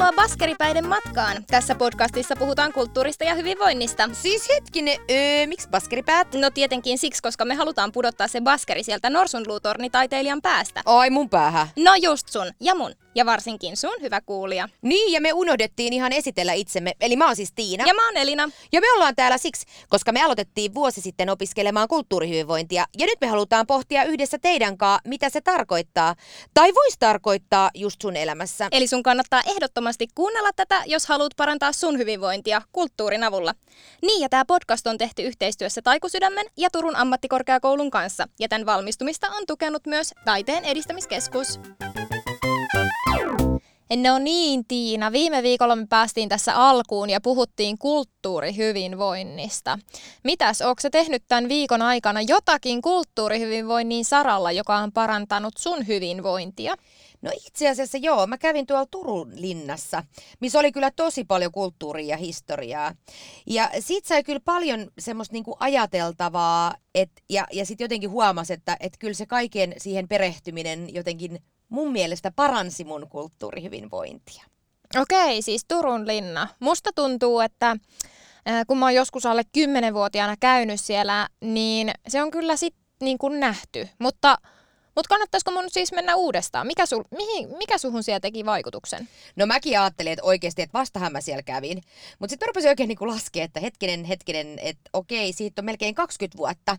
Tervetuloa Baskeripäiden matkaan. Tässä podcastissa puhutaan kulttuurista ja hyvinvoinnista. Siis hetkinen, öö, miksi baskeripäät? No tietenkin siksi, koska me halutaan pudottaa se baskeri sieltä norsunluutornitaiteilijan päästä. Ai mun päähän. No just sun ja mun. Ja varsinkin sun, hyvä kuulija. Niin, ja me unohdettiin ihan esitellä itsemme. Eli mä oon siis Tiina. Ja mä oon Elina. Ja me ollaan täällä siksi, koska me aloitettiin vuosi sitten opiskelemaan kulttuurihyvinvointia. Ja nyt me halutaan pohtia yhdessä teidän kanssa, mitä se tarkoittaa. Tai voisi tarkoittaa just sun elämässä. Eli sun kannattaa ehdottomasti kuunnella tätä, jos haluat parantaa sun hyvinvointia kulttuurin avulla. Niin, ja tämä podcast on tehty yhteistyössä Taikusydämen ja Turun ammattikorkeakoulun kanssa. Ja tämän valmistumista on tukenut myös Taiteen edistämiskeskus. No niin, Tiina. Viime viikolla me päästiin tässä alkuun ja puhuttiin kulttuurihyvinvoinnista. Mitäs, onko se tehnyt tämän viikon aikana jotakin kulttuurihyvinvoinnin saralla, joka on parantanut sun hyvinvointia? No itse asiassa joo, mä kävin tuolla Turun linnassa, missä oli kyllä tosi paljon kulttuuria ja historiaa. Ja siitä sai kyllä paljon semmoista niinku ajateltavaa, et, ja, ja sitten jotenkin huomasi, että et kyllä se kaiken siihen perehtyminen jotenkin mun mielestä paransi mun kulttuurihyvinvointia. Okei, siis Turun linna. Musta tuntuu, että kun mä oon joskus alle 10-vuotiaana käynyt siellä, niin se on kyllä sit niin kuin nähty. Mutta mutta kannattaisiko mun siis mennä uudestaan? Mikä, sul, mihin, mikä suhun siellä teki vaikutuksen? No mäkin ajattelin, että oikeasti, että vastahan mä siellä kävin. Mutta sitten rupesin oikein niinku laskea, että hetkinen, hetkinen, että okei, siitä on melkein 20 vuotta.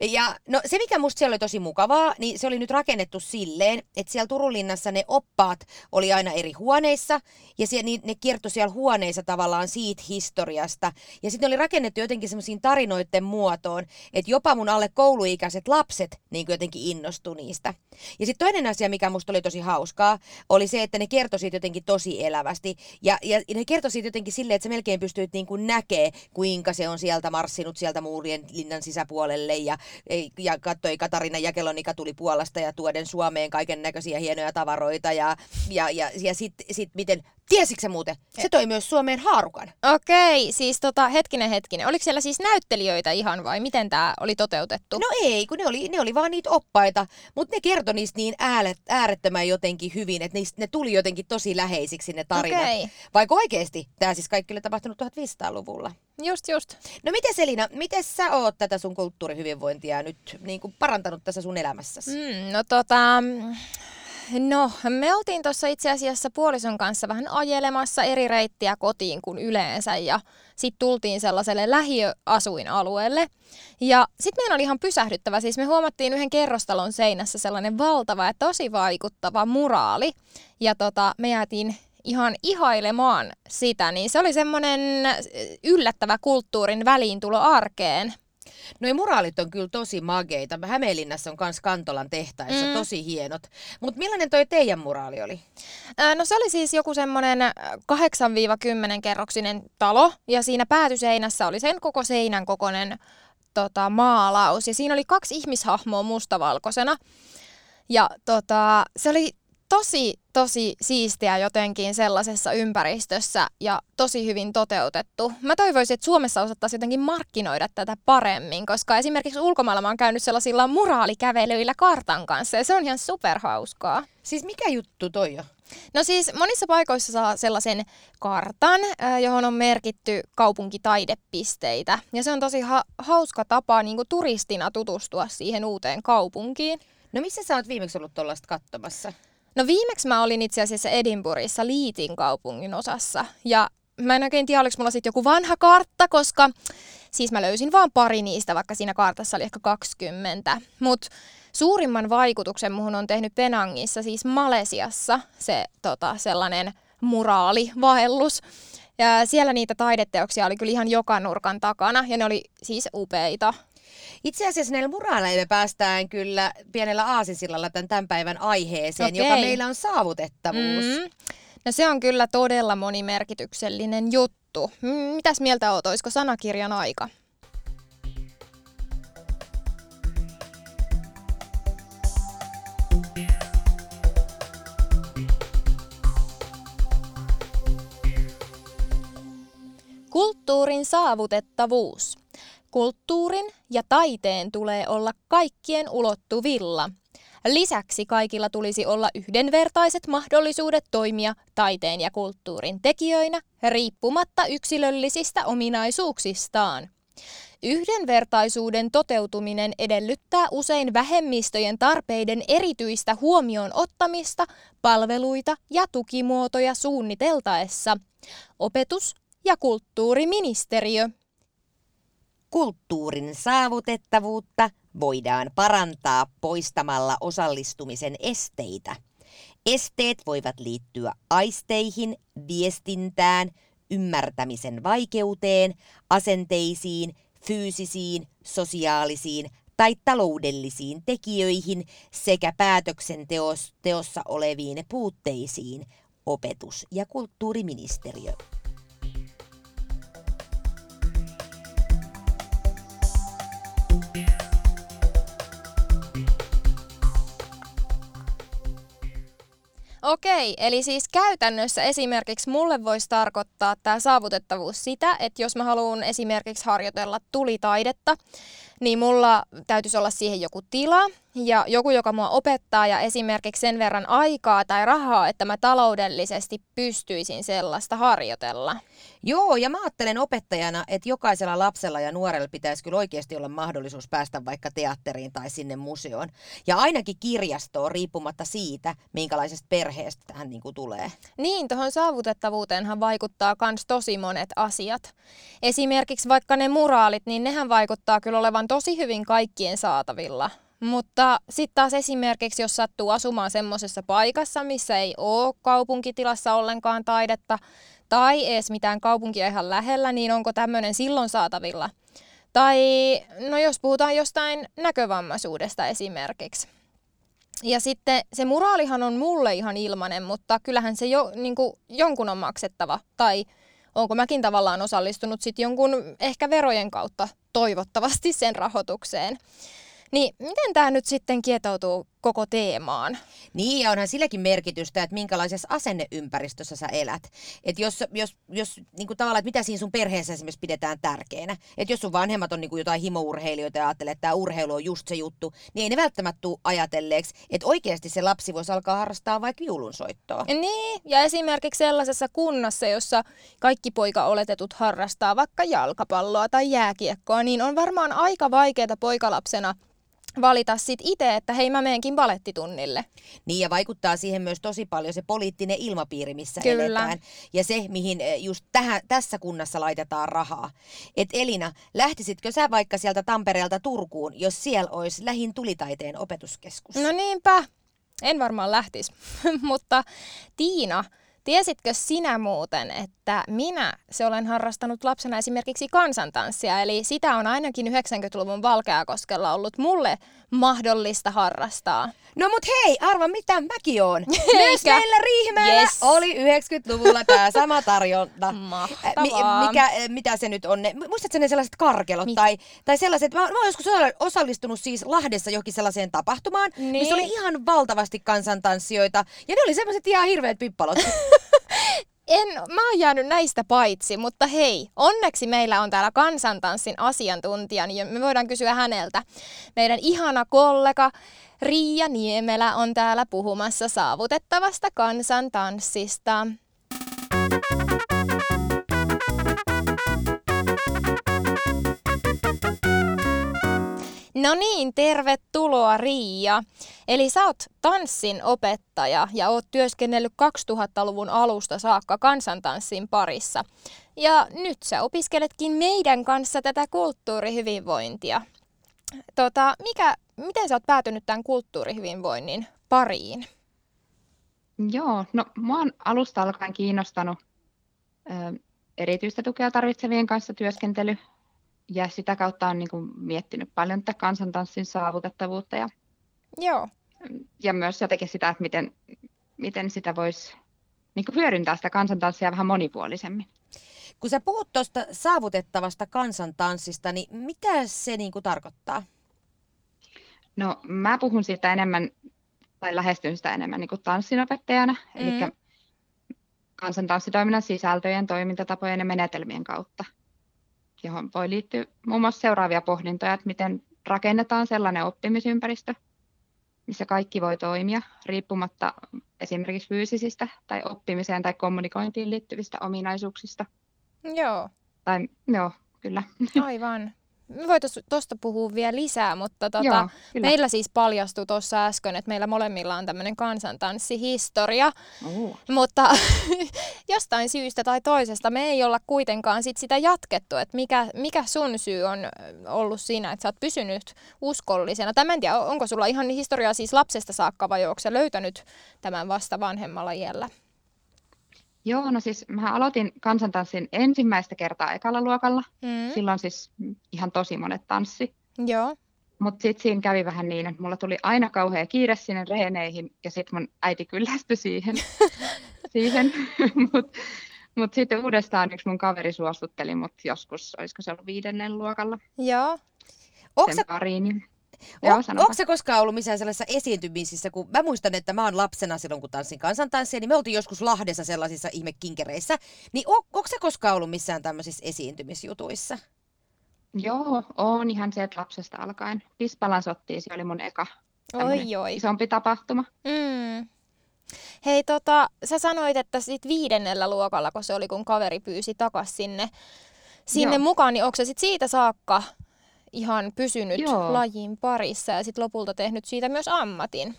Ja no se, mikä musta siellä oli tosi mukavaa, niin se oli nyt rakennettu silleen, että siellä Turulinnassa ne oppaat oli aina eri huoneissa. Ja siellä, niin, ne kiertoi siellä huoneissa tavallaan siitä historiasta. Ja sitten oli rakennettu jotenkin semmoisiin tarinoiden muotoon, että jopa mun alle kouluikäiset lapset niin jotenkin innostui niistä. Ja sitten toinen asia, mikä musta oli tosi hauskaa, oli se, että ne kertoi siitä jotenkin tosi elävästi. Ja, ja ne kertoi siitä jotenkin silleen, että sä melkein pystyit niin kuin näkee, kuinka se on sieltä marssinut sieltä muurien linnan sisäpuolelle. Ja, ja katsoi Katarina Jakelonika tuli Puolasta ja tuoden Suomeen kaiken näköisiä hienoja tavaroita. Ja, ja, ja, ja sitten sit miten Tiesitkö muuten? Se toi myös Suomeen haarukan. Okei, siis tota, hetkinen hetkinen. Oliko siellä siis näyttelijöitä ihan vai miten tämä oli toteutettu? No ei, kun ne oli, ne oli vaan niitä oppaita, mutta ne kertoi niistä niin ääret, äärettömän jotenkin hyvin, että niistä, ne tuli jotenkin tosi läheisiksi ne tarinat. Okei. Vaikka oikeasti tämä siis kaikki oli tapahtunut 1500-luvulla. Just, just. No miten Selina, miten sä oot tätä sun kulttuurihyvinvointia nyt niin kuin parantanut tässä sun elämässäsi? Mm, no tota, No, me oltiin tuossa itse asiassa puolison kanssa vähän ajelemassa eri reittiä kotiin kuin yleensä ja sitten tultiin sellaiselle lähiöasuinalueelle. Ja sitten meillä oli ihan pysähdyttävä, siis me huomattiin yhden kerrostalon seinässä sellainen valtava ja tosi vaikuttava muraali. Ja tota, me jäätiin ihan ihailemaan sitä, niin se oli semmoinen yllättävä kulttuurin väliintulo arkeen. Noi muraalit on kyllä tosi mageita. Hämeenlinnassa on myös Kantolan tehtaissa mm. tosi hienot. Mutta millainen toi teidän muraali oli? no se oli siis joku semmoinen 8-10 kerroksinen talo. Ja siinä päätyseinässä oli sen koko seinän kokoinen tota, maalaus. Ja siinä oli kaksi ihmishahmoa mustavalkoisena. Ja tota, se oli tosi, tosi siistiä jotenkin sellaisessa ympäristössä ja tosi hyvin toteutettu. Mä toivoisin, että Suomessa osattaisiin jotenkin markkinoida tätä paremmin, koska esimerkiksi ulkomailla mä oon käynyt sellaisilla moraalikävelyillä kartan kanssa ja se on ihan superhauskaa. Siis mikä juttu toi on? No siis monissa paikoissa saa sellaisen kartan, johon on merkitty kaupunkitaidepisteitä. Ja se on tosi ha- hauska tapa niin kuin turistina tutustua siihen uuteen kaupunkiin. No missä sä oot viimeksi ollut tuollaista katsomassa? No viimeksi mä olin itse asiassa Edinburghissa Liitin kaupungin osassa. Ja mä en oikein tiedä, oliko mulla sitten joku vanha kartta, koska siis mä löysin vaan pari niistä, vaikka siinä kartassa oli ehkä 20. Mutta suurimman vaikutuksen muhun on tehnyt Penangissa, siis Malesiassa, se tota, sellainen muraalivaellus. Ja siellä niitä taideteoksia oli kyllä ihan joka nurkan takana ja ne oli siis upeita. Itse asiassa näillä muraaleilla päästään kyllä pienellä aasisillalla tämän, tämän päivän aiheeseen, okay. joka meillä on saavutettavuus. Mm. No se on kyllä todella monimerkityksellinen juttu. Mitäs mieltä oot, olisiko sanakirjan aika? Kulttuurin saavutettavuus. Kulttuurin ja taiteen tulee olla kaikkien ulottuvilla. Lisäksi kaikilla tulisi olla yhdenvertaiset mahdollisuudet toimia taiteen ja kulttuurin tekijöinä riippumatta yksilöllisistä ominaisuuksistaan. Yhdenvertaisuuden toteutuminen edellyttää usein vähemmistöjen tarpeiden erityistä huomioon ottamista palveluita ja tukimuotoja suunniteltaessa. Opetus- ja kulttuuriministeriö. Kulttuurin saavutettavuutta voidaan parantaa poistamalla osallistumisen esteitä. Esteet voivat liittyä aisteihin, viestintään, ymmärtämisen vaikeuteen, asenteisiin, fyysisiin, sosiaalisiin tai taloudellisiin tekijöihin sekä päätöksenteossa oleviin puutteisiin, opetus- ja kulttuuriministeriö. Okei, eli siis käytännössä esimerkiksi mulle voisi tarkoittaa tämä saavutettavuus sitä, että jos mä haluan esimerkiksi harjoitella tulitaidetta, niin mulla täytyisi olla siihen joku tila ja joku, joka mua opettaa ja esimerkiksi sen verran aikaa tai rahaa, että mä taloudellisesti pystyisin sellaista harjoitella. Joo, ja mä ajattelen opettajana, että jokaisella lapsella ja nuorella pitäisi kyllä oikeasti olla mahdollisuus päästä vaikka teatteriin tai sinne museoon. Ja ainakin kirjastoon riippumatta siitä, minkälaisesta perheestä hän niin kuin tulee. Niin, tuohon saavutettavuuteenhan vaikuttaa myös tosi monet asiat. Esimerkiksi vaikka ne muraalit, niin nehän vaikuttaa kyllä olevan tosi hyvin kaikkien saatavilla. Mutta sitten taas esimerkiksi, jos sattuu asumaan semmoisessa paikassa, missä ei ole kaupunkitilassa ollenkaan taidetta, tai edes mitään kaupunkia ihan lähellä, niin onko tämmöinen silloin saatavilla? Tai no jos puhutaan jostain näkövammaisuudesta esimerkiksi. Ja sitten se muraalihan on mulle ihan ilmanen, mutta kyllähän se jo, niin kuin, jonkun on maksettava. Tai onko mäkin tavallaan osallistunut sitten jonkun ehkä verojen kautta toivottavasti sen rahoitukseen. Niin miten tämä nyt sitten kietoutuu koko teemaan? Niin, ja onhan silläkin merkitystä, että minkälaisessa asenneympäristössä sä elät. Että jos, jos, jos niin kuin tavallaan, että mitä siinä sun perheessä esimerkiksi pidetään tärkeänä. Että jos sun vanhemmat on niin kuin jotain himourheilijoita ja ajattelee, että tämä urheilu on just se juttu, niin ei ne välttämättä tule ajatelleeksi, että oikeasti se lapsi voisi alkaa harrastaa vaikka viulunsoittoa. Niin, ja esimerkiksi sellaisessa kunnassa, jossa kaikki poika oletetut harrastaa vaikka jalkapalloa tai jääkiekkoa, niin on varmaan aika vaikeaa poikalapsena valita sit itse, että hei mä meenkin balettitunnille. Niin ja vaikuttaa siihen myös tosi paljon se poliittinen ilmapiiri, missä Kyllä. eletään. Ja se, mihin eh, just tähän, tässä kunnassa laitetaan rahaa. Et Elina, lähtisitkö sä vaikka sieltä Tampereelta Turkuun, jos siellä olisi lähin tulitaiteen opetuskeskus? No niinpä. En varmaan lähtisi. Mutta Tiina, Tiesitkö sinä muuten, että minä se olen harrastanut lapsena esimerkiksi kansantanssia, eli sitä on ainakin 90-luvun Valkeakoskella ollut mulle mahdollista harrastaa. No mut hei, arva mitä mäkin oon. Myös meillä Riihimäellä yes. oli 90-luvulla tämä sama tarjonta. Mahtavaa. mikä, mitä se nyt on? Ne, muistatko ne sellaiset karkelot tai, tai sellaiset, mä, mä oon joskus osallistunut siis Lahdessa johonkin sellaiseen tapahtumaan, niin. missä oli ihan valtavasti kansantanssijoita ja ne oli semmoiset ihan hirveät pippalot. en, mä oon jäänyt näistä paitsi, mutta hei, onneksi meillä on täällä kansantanssin asiantuntija, niin me voidaan kysyä häneltä. Meidän ihana kollega Riia Niemelä on täällä puhumassa saavutettavasta kansantanssista. No niin, tervetuloa Riia. Eli sä oot tanssin opettaja ja oot työskennellyt 2000-luvun alusta saakka kansantanssin parissa. Ja nyt sä opiskeletkin meidän kanssa tätä kulttuurihyvinvointia. Tota, mikä, miten sä oot päätynyt tämän kulttuurihyvinvoinnin pariin? Joo, no mua on alusta alkaen kiinnostanut ö, erityistä tukea tarvitsevien kanssa työskentely ja sitä kautta on niin kuin miettinyt paljon tätä kansantanssin saavutettavuutta ja, Joo. ja myös jotenkin sitä, että miten, miten sitä voisi niin kuin hyödyntää sitä kansantanssia vähän monipuolisemmin. Kun sä puhut tuosta saavutettavasta kansantanssista, niin mitä se niin kuin tarkoittaa? No mä puhun siitä enemmän, tai lähestyn sitä enemmän niin kuin tanssinopettajana, mm. eli kansantanssitoiminnan sisältöjen, toimintatapojen ja menetelmien kautta johon voi liittyä muun muassa seuraavia pohdintoja, että miten rakennetaan sellainen oppimisympäristö, missä kaikki voi toimia riippumatta esimerkiksi fyysisistä tai oppimiseen tai kommunikointiin liittyvistä ominaisuuksista. Joo. Tai joo, kyllä. Aivan. Me voitaisiin tuosta puhua vielä lisää, mutta tota, Joo, kyllä. meillä siis paljastui tuossa äsken, että meillä molemmilla on tämmöinen kansantanssihistoria, Oo. mutta jostain syystä tai toisesta me ei olla kuitenkaan sit sitä jatkettu, että mikä, mikä sun syy on ollut siinä, että sä oot pysynyt uskollisena. Tämä en tiedä, onko sulla ihan historiaa siis lapsesta saakka vai onko sä löytänyt tämän vasta vanhemmalla iällä? Joo, no siis mä aloitin kansantanssin ensimmäistä kertaa ekalla luokalla. Mm. Silloin siis ihan tosi monet tanssi. Joo. Mutta sitten siinä kävi vähän niin, että mulla tuli aina kauhea kiire sinne reeneihin ja sitten mun äiti kyllästyi siihen. siihen. Mutta mut sitten uudestaan yksi mun kaveri suostutteli mut joskus, olisiko se ollut viidennen luokalla Joo. Onko sen pariin. On, Joo, sanoppa. onko se koskaan ollut missään sellaisissa esiintymisissä, kun mä muistan, että mä oon lapsena silloin, kun tanssin kansantanssia, niin me oltiin joskus Lahdessa sellaisissa ihmekinkereissä. Niin on, onko se koskaan ollut missään tämmöisissä esiintymisjutuissa? Joo, on ihan se, että lapsesta alkaen. Pispalan sottiisi oli mun eka Oi, oi. isompi tapahtuma. Mm. Hei, tota, sä sanoit, että sit viidennellä luokalla, kun se oli, kun kaveri pyysi takas sinne, sinne Joo. mukaan, niin onko se sit siitä saakka ihan pysynyt Joo. lajin parissa ja sit lopulta tehnyt siitä myös ammatin?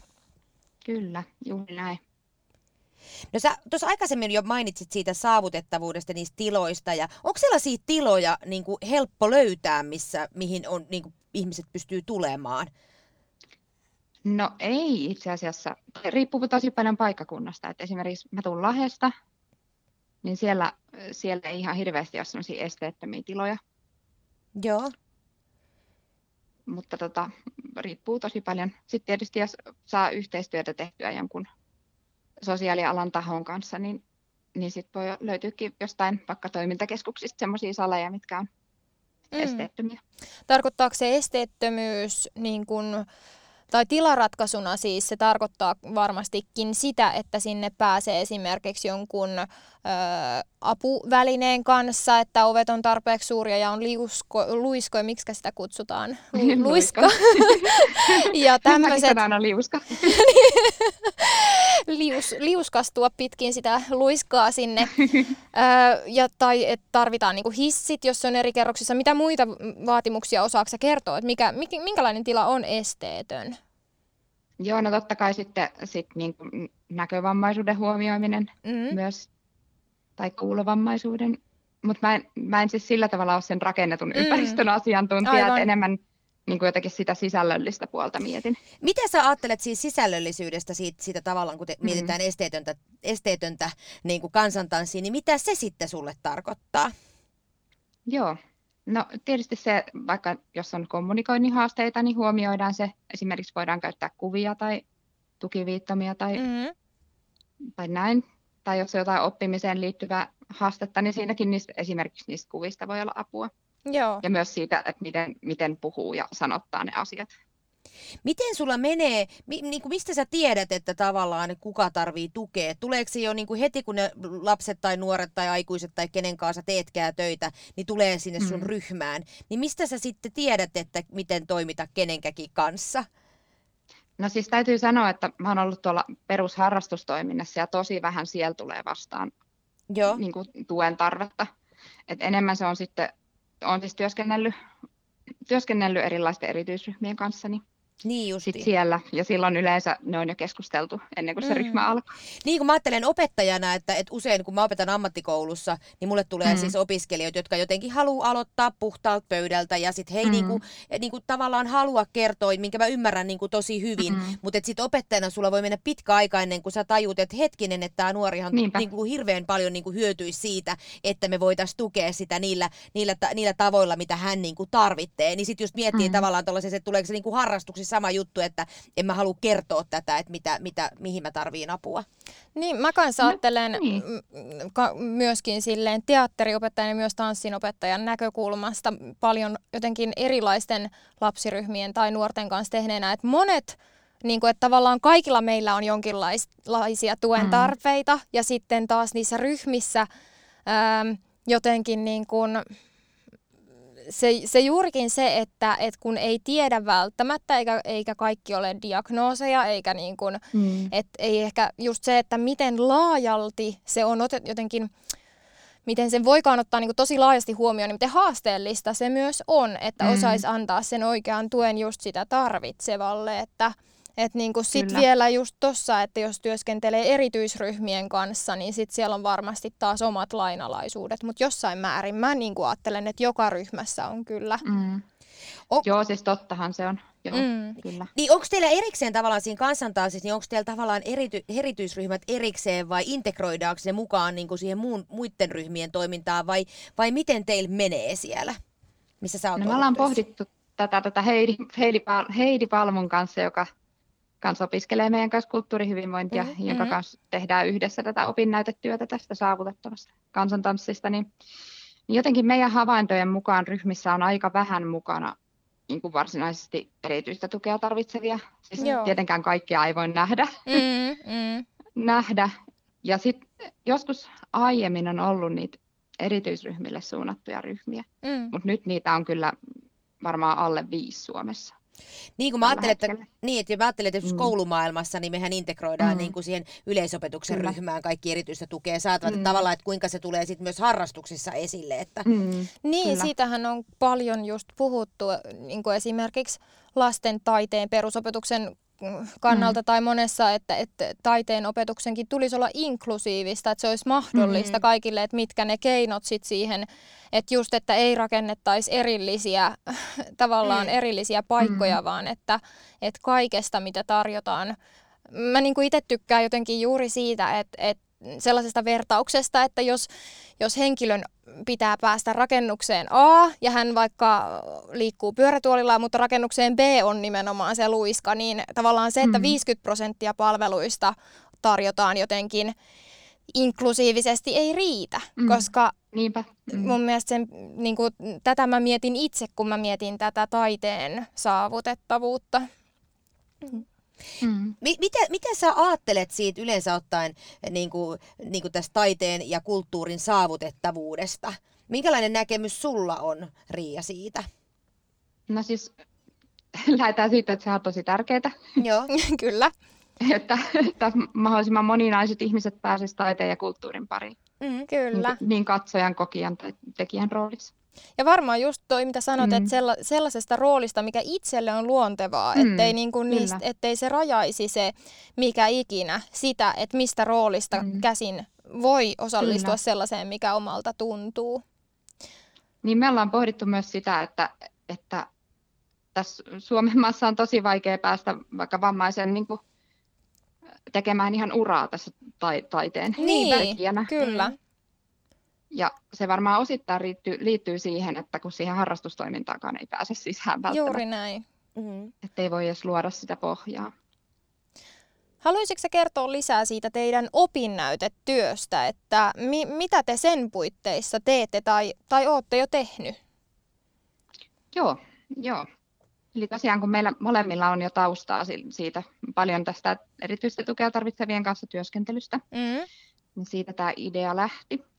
Kyllä, juuri näin. No sä tuossa aikaisemmin jo mainitsit siitä saavutettavuudesta, niistä tiloista. Ja onko sellaisia tiloja niin kuin helppo löytää, missä, mihin on, niin kuin, ihmiset pystyy tulemaan? No ei itse asiassa. Riippuu tosi paljon paikkakunnasta. Et esimerkiksi mä tulen Lahdesta, niin siellä, siellä ei ihan hirveästi ole sellaisia esteettömiä tiloja. Joo. Mutta tota, riippuu tosi paljon. Sitten tietysti jos saa yhteistyötä tehtyä jonkun sosiaalialan tahon kanssa, niin, niin sitten voi löytyykin jostain vaikka toimintakeskuksista sellaisia saleja, mitkä on Mm. esteettömiä. Tarkoittaako se esteettömyys niin kun, tai tilaratkaisuna siis se tarkoittaa varmastikin sitä, että sinne pääsee esimerkiksi jonkun ö, apuvälineen kanssa, että ovet on tarpeeksi suuria ja on liusko, luiskoja, miksi sitä kutsutaan? Lu, luiska. ja Mäkin tämmöiset aina liuska. lius, liuskastua pitkin sitä luiskaa sinne. Öö, ja, tai että tarvitaan niinku hissit, jos se on eri kerroksissa. Mitä muita vaatimuksia osaako kertoa? Että mikä, minkälainen tila on esteetön? Joo, no totta kai sitten sit niin kuin näkövammaisuuden huomioiminen Mm. myös, tai kuulovammaisuuden. Mutta mä en, mä en siis sillä tavalla ole sen rakennetun Mm. ympäristön asiantuntija, että enemmän niin kuin jotenkin sitä sisällöllistä puolta mietin. Mitä sä ajattelet siis sisällöllisyydestä siitä, siitä tavallaan, kun te Mm. mietitään esteetöntä, esteetöntä niin kuin kansantanssia, niin mitä se sitten sulle tarkoittaa? Joo. No tietysti se, vaikka jos on kommunikoinnin haasteita, niin huomioidaan se. Esimerkiksi voidaan käyttää kuvia tai tukiviittomia tai, Mm. tai näin. Tai jos on jotain oppimiseen liittyvää haastetta, niin siinäkin niistä, esimerkiksi niistä kuvista voi olla apua. Joo. Ja myös siitä, että miten, miten puhuu ja sanottaa ne asiat. Miten sulla menee, mi, niin kuin mistä sä tiedät, että tavallaan kuka tarvii tukea? Tuleeko se jo niin kuin heti, kun ne lapset tai nuoret tai aikuiset tai kenen kanssa teetkää töitä, niin tulee sinne sun Mm. ryhmään? Niin mistä sä sitten tiedät, että miten toimita kenenkäkin kanssa? No siis täytyy sanoa, että mä oon ollut tuolla perusharrastustoiminnassa ja tosi vähän siellä tulee vastaan Joo. niin kuin tuen tarvetta. Et enemmän se on sitten, on siis työskennellyt, työskennellyt erilaisten erityisryhmien kanssa, niin Niin sit siellä. Ja silloin yleensä ne on jo keskusteltu ennen kuin se Mm. ryhmä alkaa. Niin kun mä ajattelen opettajana, että, että usein kun mä opetan ammattikoulussa, niin mulle tulee mm. Siis opiskelijoita, jotka jotenkin haluaa aloittaa puhtaalta pöydältä ja sitten he ei Mm. niinku, niinku tavallaan halua kertoa, minkä mä ymmärrän niinku tosi hyvin, Mm. mutta sitten opettajana sulla voi mennä pitkä aika ennen kuin sä tajut, että hetkinen, että tämä nuorihan Niinpä. niinku hirveän paljon niinku hyötyisi siitä, että me voitaisiin tukea sitä niillä, niillä, niillä tavoilla, mitä hän niinku tarvitsee. Niin sitten just miettii mm. Tavallaan tuollaisessa, että tuleeko se niinku harrastuksissa sama juttu, että en mä halua kertoa tätä, että mitä, mitä, mihin mä tarviin apua. Niin, mä kanssa No, ajattelen niin. mm, ka- myöskin silleen teatteriopettajan ja myös tanssinopettajan näkökulmasta paljon jotenkin erilaisten lapsiryhmien tai nuorten kanssa tehneenä, että monet niin kuin, että tavallaan kaikilla meillä on jonkinlaisia tuen Mm. tarpeita ja sitten taas niissä ryhmissä äm, jotenkin niin kuin, se, se juurikin se, että et kun ei tiedä välttämättä, eikä, eikä kaikki ole diagnooseja, eikä niin kuin, mm. et ei ehkä just se, että miten laajalti se on otet, jotenkin, miten sen voikaan ottaa niin kuin tosi laajasti huomioon, niin miten haasteellista se myös on, että mm. osaisi antaa sen oikean tuen just sitä tarvitsevalle, että että niinku sit Kyllä. vielä just tossa, että jos työskentelee erityisryhmien kanssa, niin sit siellä on varmasti taas omat lainalaisuudet. Mutta jossain määrin mä niinku ajattelen, että joka ryhmässä on kyllä. Mm. O- Joo, siis tottahan se on. Joo, mm. kyllä. Niin onko teillä erikseen tavallaan siinä kansantansissa, niin onko teillä tavallaan erity, erityisryhmät erikseen vai integroidaanko ne mukaan niin kuin siihen muun, muiden ryhmien toimintaan vai, vai miten teillä menee siellä? Missä sä oot no, me ollaan pohdittu tätä, tätä Heidi, Heidi, Heidi Palmun kanssa, joka kanssa opiskelee meidän kanssa kulttuurihyvinvointia, mm-hmm. jonka kanssa tehdään yhdessä tätä opinnäytetyötä tästä saavutettavasta kansantanssista, niin, niin jotenkin meidän havaintojen mukaan ryhmissä on aika vähän mukana niin kuin varsinaisesti erityistä tukea tarvitsevia. Siis Joo. tietenkään kaikkia ei voi nähdä. Mm-hmm. nähdä. Ja sitten joskus aiemmin on ollut niitä erityisryhmille suunnattuja ryhmiä, mm. mutta nyt niitä on kyllä varmaan alle viisi Suomessa. Niin kuin mä ajattelen, että, niin, että mä ajattelen, että mm. koulumaailmassa niin mehän integroidaan mm. niin kuin siihen yleisopetuksen Kyllä. ryhmään kaikki erityistä tukea saatavat. Mm. Tavallaan, että kuinka se tulee sitten myös harrastuksissa esille. Että... Mm. Niin, Kyllä. siitähän on paljon just puhuttu niin kuin esimerkiksi lasten taiteen perusopetuksen kannalta mm. tai monessa, että, että taiteen opetuksenkin tulisi olla inklusiivista, että se olisi mahdollista mm. kaikille, että mitkä ne keinot sitten siihen, että just, että ei rakennettaisi erillisiä, tavallaan mm. erillisiä paikkoja, mm. vaan että, että kaikesta, mitä tarjotaan. Mä niin itse tykkään jotenkin juuri siitä, että, että sellaisesta vertauksesta, että jos, jos henkilön pitää päästä rakennukseen A ja hän vaikka liikkuu pyörätuolilla, mutta rakennukseen B on nimenomaan se luiska, niin tavallaan se, että 50 mm. prosenttia palveluista tarjotaan jotenkin inklusiivisesti ei riitä, mm. koska Niinpä. Mm. mun mielestä sen, niin kuin, tätä mä mietin itse, kun mä mietin tätä taiteen saavutettavuutta. Mm. Mm. Miten, miten sä ajattelet siitä yleensä ottaen niin kuin, niin kuin tästä taiteen ja kulttuurin saavutettavuudesta? Minkälainen näkemys sulla on, Riia, siitä? No siis lähdetään siitä, että se on tosi tärkeää. Joo, kyllä. että, että mahdollisimman moninaiset ihmiset pääsisivät taiteen ja kulttuurin pariin. Mm, kyllä. Niin, niin katsojan, kokijan tai tekijän roolissa. Ja varmaan just toi, mitä sanot, mm. että sella, sellaisesta roolista, mikä itselle on luontevaa, mm. ettei, niin kuin niistä, ettei se rajaisi se mikä ikinä sitä, että mistä roolista mm. käsin voi osallistua Kyllä. sellaiseen, mikä omalta tuntuu. Niin me ollaan pohdittu myös sitä, että, että tässä Suomen maassa on tosi vaikea päästä vaikka vammaisen niin kuin, tekemään ihan uraa tässä tai, taiteen niin, Kyllä. Ja se varmaan osittain liittyy, liittyy siihen, että kun siihen harrastustoimintaakaan ei pääse sisään välttämättä. Juuri näin. Mm-hmm. Että ei voi edes luoda sitä pohjaa. Haluaisitko kertoa lisää siitä teidän opinnäytetyöstä, että mi- mitä te sen puitteissa teette tai, tai olette jo tehnyt? Joo, joo. Eli tosiaan kun meillä molemmilla on jo taustaa siitä paljon tästä erityistä tukea tarvitsevien kanssa työskentelystä, mm. niin siitä tämä idea lähti.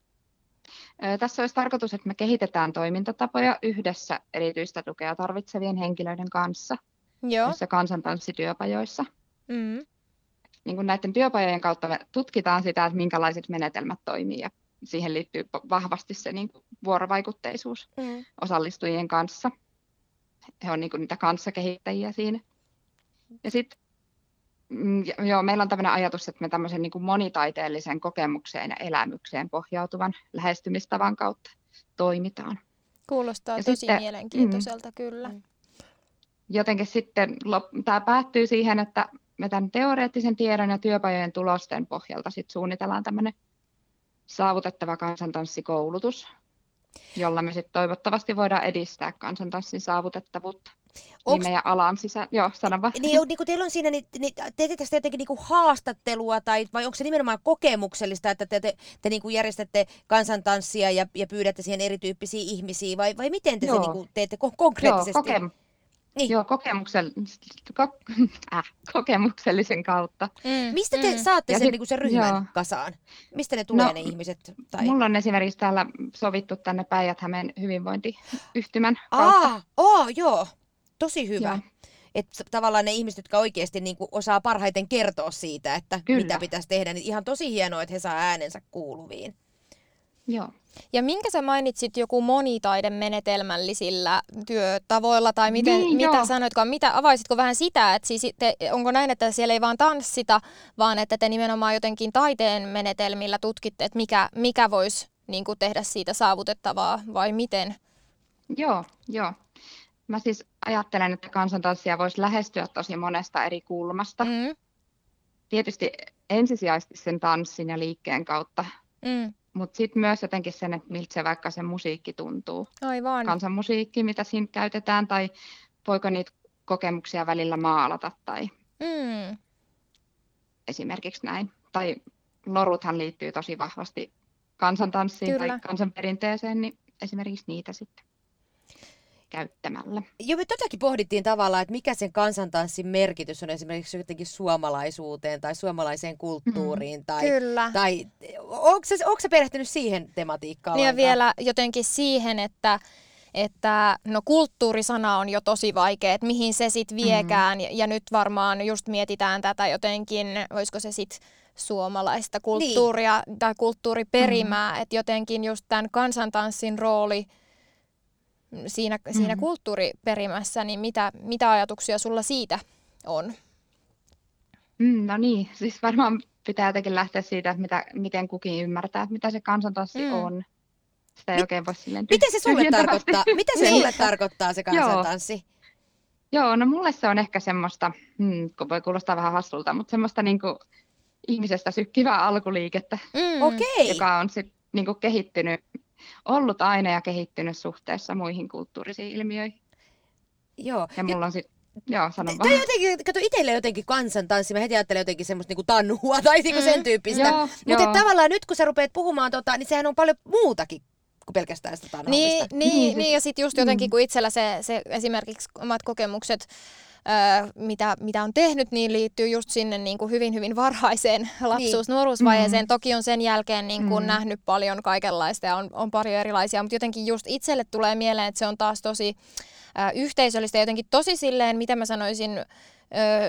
Tässä olisi tarkoitus, että me kehitetään toimintatapoja yhdessä erityistä tukea tarvitsevien henkilöiden kanssa Joo. näissä kansantanssityöpajoissa. Mm. Niin kuin näiden työpajojen kautta me tutkitaan sitä, että minkälaiset menetelmät toimii ja siihen liittyy vahvasti se niin kuin vuorovaikutteisuus mm. osallistujien kanssa. He on niin kuin niitä kanssakehittäjiä siinä. Ja sitten joo, meillä on tämmöinen ajatus, että me tämmöisen niin kuin monitaiteellisen kokemukseen ja elämykseen pohjautuvan lähestymistavan kautta toimitaan. Kuulostaa ja tosi sitten, mielenkiintoiselta, mm, kyllä. Jotenkin sitten tämä päättyy siihen, että me tämän teoreettisen tiedon ja työpajojen tulosten pohjalta sit suunnitellaan tämmöinen saavutettava kansantanssikoulutus, jolla me sitten toivottavasti voidaan edistää kansantanssin saavutettavuutta. Onks... Niin meidän alan sisään, joo, sano vaan. Niin, niin kun teillä on siinä, niin, niin teettekö te jotenkin niin haastattelua tai vai onko se nimenomaan kokemuksellista, että te, te, te niin järjestätte kansantanssia ja, ja pyydätte siihen erityyppisiä ihmisiä vai, vai miten te joo. se niin kuin teette konkreettisesti? Joo, koke- Niin. Joo, kokemuksell... ko... äh, kokemuksellisen kautta. Mm. Mistä te mm. saatte Ja sen, sit- niin kuin sen ryhmän joo. kasaan? Mistä ne tulee No, ne ihmiset? Tai... Mulla on esimerkiksi täällä sovittu tänne Päijät-Hämeen hyvinvointiyhtymän kautta. Aa, oo, joo. Tosi hyvä. Joo. Että tavallaan ne ihmiset, jotka oikeasti niin kuin osaa parhaiten kertoa siitä, että Kyllä. mitä pitäisi tehdä, niin ihan tosi hienoa, että he saa äänensä kuuluviin. Joo. Ja minkä sä mainitsit joku monitaidemenetelmällisillä työtavoilla tai miten, Niin, mitä joo. sanoitkaan, mitä, avaisitko vähän sitä, että siis te, onko näin, että siellä ei vaan tanssita, vaan että te nimenomaan jotenkin taiteen menetelmillä tutkitte, että mikä, mikä voisi niin kuin tehdä siitä saavutettavaa vai miten? Joo, joo. Mä siis ajattelen, että kansantanssia voisi lähestyä tosi monesta eri kulmasta. Mm, Tietysti ensisijaisesti sen tanssin ja liikkeen kautta, mm, mutta sitten myös jotenkin sen, että miltä se vaikka se musiikki tuntuu. aivan. Kansanmusiikki, mitä siinä käytetään, tai voiko niitä kokemuksia välillä maalata, tai Mm, esimerkiksi näin. Tai loruthan liittyy tosi vahvasti kansantanssiin Kyllä. tai kansanperinteeseen, niin esimerkiksi niitä sitten käyttämällä. Joo, me totakin pohdittiin tavallaan, että mikä sen kansantanssin merkitys on esimerkiksi jotenkin suomalaisuuteen tai suomalaiseen kulttuuriin. Tai, kyllä. tai onko se, onko se perehtynyt siihen tematiikkaan? Niin ja vielä jotenkin siihen, että, että no kulttuurisana on jo tosi vaikea, että mihin se sitten viekään. Ja, ja nyt varmaan just mietitään tätä jotenkin, olisiko se sitten suomalaista kulttuuria niin. tai kulttuuriperimää, että jotenkin just tämän kansantanssin rooli siinä, siinä Mhm. kulttuuriperimässä, niin mitä, mitä ajatuksia sulla siitä on? Mm, no niin, siis varmaan pitää jotenkin lähteä siitä, että mitä, miten kukin ymmärtää, mitä se kansantanssi Mm. on. Sitä ei Mit- oikein voi silleen Mitä se sulle tarkoittaa? Mitä se Niin. sulle tarkoittaa se Joo. kansantanssi? Joo, no mulle se on ehkä semmoista, hmm, kun voi kuulostaa vähän hassulta, mutta semmoista niin kuin ihmisestä sykkivää alkuliikettä, Mm. Joka on sit niin kuin kehittynyt, ollut aina ja kehittynyt suhteessa muihin kulttuurisiin ilmiöihin. Joo. Ja mulla on sitten, joo, sanon Tai vaan. jotenkin, kato itselle jotenkin kansantanssi, mä heti ajattelen jotenkin semmoista niinku tannua tai niinku sen Mm. tyyppistä. Joo, Mutta joo. tavallaan nyt kun sä rupeat puhumaan tota, niin sehän on paljon muutakin kuin pelkästään sitä Niin, tanhoamista. niin, Niin, niin, siis- ja sitten just jotenkin, mm. kun itsellä se, se esimerkiksi omat kokemukset, mitä, mitä on tehnyt, niin liittyy just sinne niin kuin hyvin, hyvin varhaiseen lapsuus- nuoruusvaiheeseen. Mm. Toki on sen jälkeen niin kuin Mm. nähnyt paljon kaikenlaista ja on, on paljon erilaisia, mutta jotenkin just itselle tulee mieleen, että se on taas tosi ö, yhteisöllistä ja jotenkin tosi silleen, mitä mä sanoisin, ö,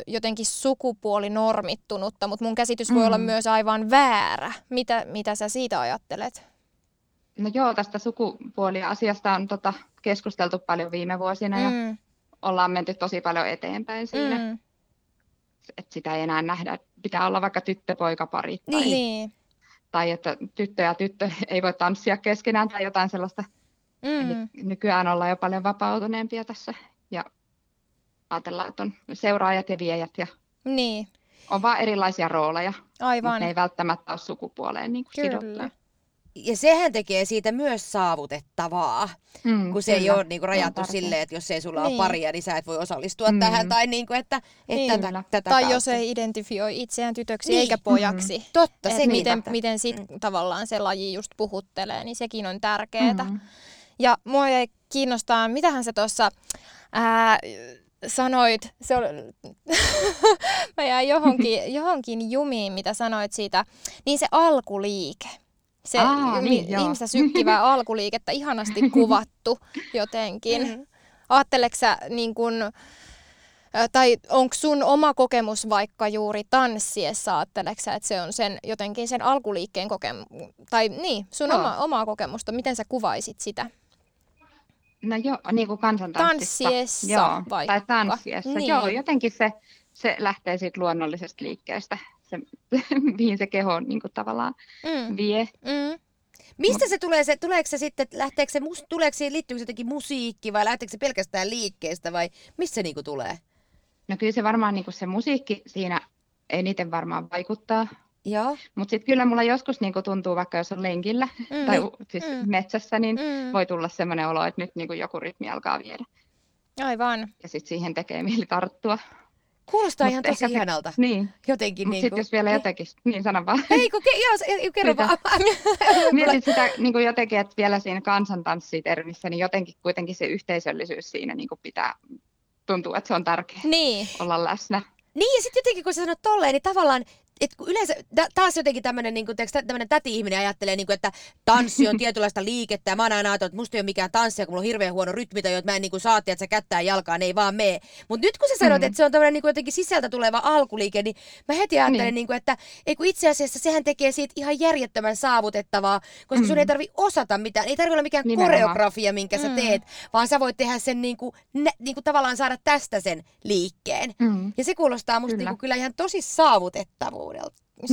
jotenkin sukupuolinormittunutta, mutta mun käsitys voi olla Mm. myös aivan väärä. Mitä, mitä sä siitä ajattelet? No joo, tästä sukupuoliasiasta on tota, keskusteltu paljon viime vuosina ja Mm, ollaan menty tosi paljon eteenpäin siinä, mm, että sitä ei enää nähdä, pitää olla vaikka tyttö-poikapari tai, Niin. niin. tai että tyttö ja tyttö ei voi tanssia keskenään tai jotain sellaista. Eli Mm. nykyään ollaan jo paljon vapautuneempia tässä ja ajatellaan, että on seuraajat ja viejät ja Niin, on vaan erilaisia rooleja, mutta aivan. ne ei välttämättä ole sukupuoleen niin kuin Kyllä. sidottuja. Ja sehän tekee siitä myös saavutettavaa, Mm, kun se ei kyllä, ole niinku se on rajattu tärkeää. silleen, että jos ei sulla Niin. ole paria, niin sä et voi osallistua Mm. tähän. Tai niinku, että, että Niin. tätä, tätä Tai kautta. jos ei identifioi itseään tytöksi Niin. eikä pojaksi. Totta, Et se miten, miten sit Mm. tavallaan se laji just puhuttelee, niin sekin on tärkeää. Mm. Ja mua jäi kiinnostaa, mitähän sä tuossa sanoit, se oli, mä jäin johonkin, johonkin jumiin, mitä sanoit siitä, niin se alkuliike. Se Aa, niin, joo. ihmistä sykkivää alkuliikettä ihanasti kuvattu jotenkin. Mm. Ajatteleksä sä niin kun, tai onko sun oma kokemus vaikka juuri tanssiessa, ajatteleksä, sä, että se on sen jotenkin sen alkuliikkeen kokemus, tai niin, sun oma, omaa kokemusta, miten sä kuvaisit sitä? No joo, niin kuin kansantanssissa. Tanssiessa joo, vaikka. Tai tanssiessa, Niin. joo, jotenkin se, se lähtee siitä luonnollisesta liikkeestä, se, mihin se keho niin kuin tavallaan Mm, vie. mm. Mistä se tulee? Se, tuleeko se sitten, lähteekö se, tuleeko siihen, liittyykö se jotenkin musiikki vai lähteekö se pelkästään liikkeestä vai missä se niinku tulee? No kyllä se varmaan niin kuin se musiikki siinä eniten varmaan vaikuttaa, Joo. mutta sitten kyllä mulla joskus niin kuin tuntuu, vaikka jos on lenkillä Mm. tai siis Mm. metsässä, niin Mm. voi tulla sellainen olo, että nyt niin kuin joku rytmi alkaa viedä Aivan. ja sitten siihen tekee mieli tarttua. Kuulostaa Mut ihan tosi ehkä se- ihanalta. Niin, Jotenkin mutta niin sitten jos vielä jotenkin, niin sano vaan. Ei kun, ke, joo, se- kerro Sitä. vaan. Mietin sitä niin kuin jotenkin, että vielä siinä kansantanssitermissä, niin jotenkin kuitenkin se yhteisöllisyys siinä niin kuin pitää tuntuu, että se on tärkeää Niin. olla läsnä. Niin, ja sitten jotenkin kun sä sanot tolleen, niin tavallaan et kun yleensä ta- taas jotenkin tämmöinen niin tämmönen täti-ihminen ajattelee, niin kuin, että tanssi on tietynlaista liikettä ja mä oon aina ajatellut, että musta ei ole mikään tanssi, kun mulla on hirveän huono rytmi että mä en niin kuin saatti, että sä kättää jalkaan, ei vaan mee. Mutta nyt kun sä sanot, mm. että se on tämmöinen niin kuin jotenkin sisältä tuleva alkuliike, niin mä heti ajattelen, niin. Niin kuin, että ei kun itse asiassa sehän tekee siitä ihan järjettömän saavutettavaa, koska mm. sun ei tarvi osata mitään, ei tarvi olla mikään Nimenomaan. koreografia, minkä sä mm. teet, vaan sä voit tehdä sen niin kuin, nä, niin kuin tavallaan saada tästä sen liikkeen. Mm. Ja se kuulostaa musta kyllä. Niin kuin kyllä ihan tosi saavutettavuudelta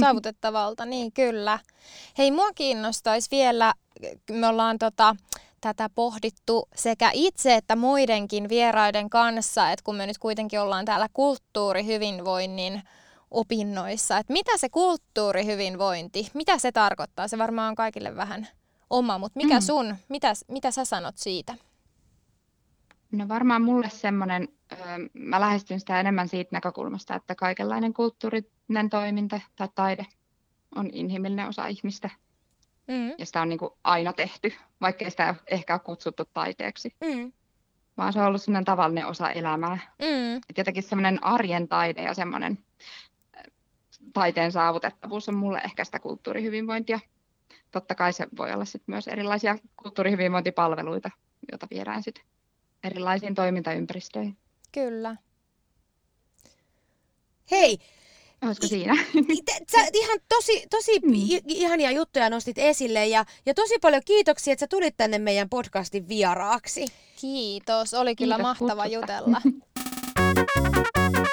saavutettavalta, niin kyllä. Hei, mua kiinnostaisi vielä, me ollaan tota, tätä pohdittu sekä itse että muidenkin vieraiden kanssa, että kun me nyt kuitenkin ollaan täällä kulttuurihyvinvoinnin opinnoissa, että mitä se kulttuurihyvinvointi, mitä se tarkoittaa? Se varmaan on kaikille vähän oma, mutta mikä mm. sun, mitä, mitä sä sanot siitä? No varmaan mulle semmoinen, mä lähestyn sitä enemmän siitä näkökulmasta, että kaikenlainen kulttuurinen toiminta tai taide on inhimillinen osa ihmistä. Mm. Ja sitä on niin kuin aina tehty, vaikka sitä ehkä ole kutsuttu taiteeksi. Mm. Vaan se on ollut semmoinen tavallinen osa elämää. Mm. Et jotenkin semmoinen arjen taide ja semmoinen taiteen saavutettavuus on mulle ehkä sitä kulttuurihyvinvointia. Totta kai se voi olla sit myös erilaisia kulttuurihyvinvointipalveluita, joita viedään sitten erilaisiin toimintaympäristöihin. Kyllä. Hei, Olisiko siinä? Sä ihan tosi, tosi mm. ihania juttuja nostit esille ja, ja tosi paljon kiitoksia, että sä tulit tänne meidän podcastin vieraaksi. Kiitos, oli kyllä Kiitos mahtava kutsusta. jutella.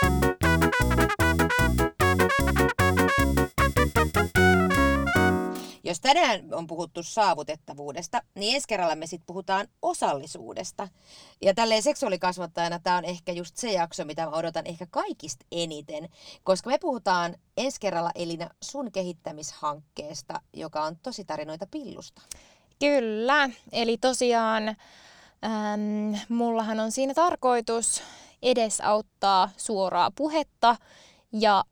Jos tänään on puhuttu saavutettavuudesta, niin ensi kerralla me sitten puhutaan osallisuudesta. Ja tälleen seksuaalikasvattajana tämä on ehkä just se jakso, mitä mä odotan ehkä kaikista eniten, koska me puhutaan ensi kerralla Elina sun kehittämishankkeesta, joka on tosi tarinoita pillusta. Kyllä, eli tosiaan äm, mullahan on siinä tarkoitus edesauttaa suoraa puhetta ja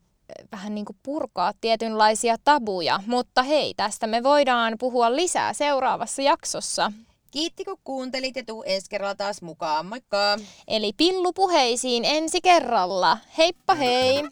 vähän niin kuin purkaa tietynlaisia tabuja. Mutta hei, tästä me voidaan puhua lisää seuraavassa jaksossa. Kiitti kun kuuntelit ja tuu ensi kerralla taas mukaan. Moikka! Eli pillupuheisiin ensi kerralla. Heippa hei!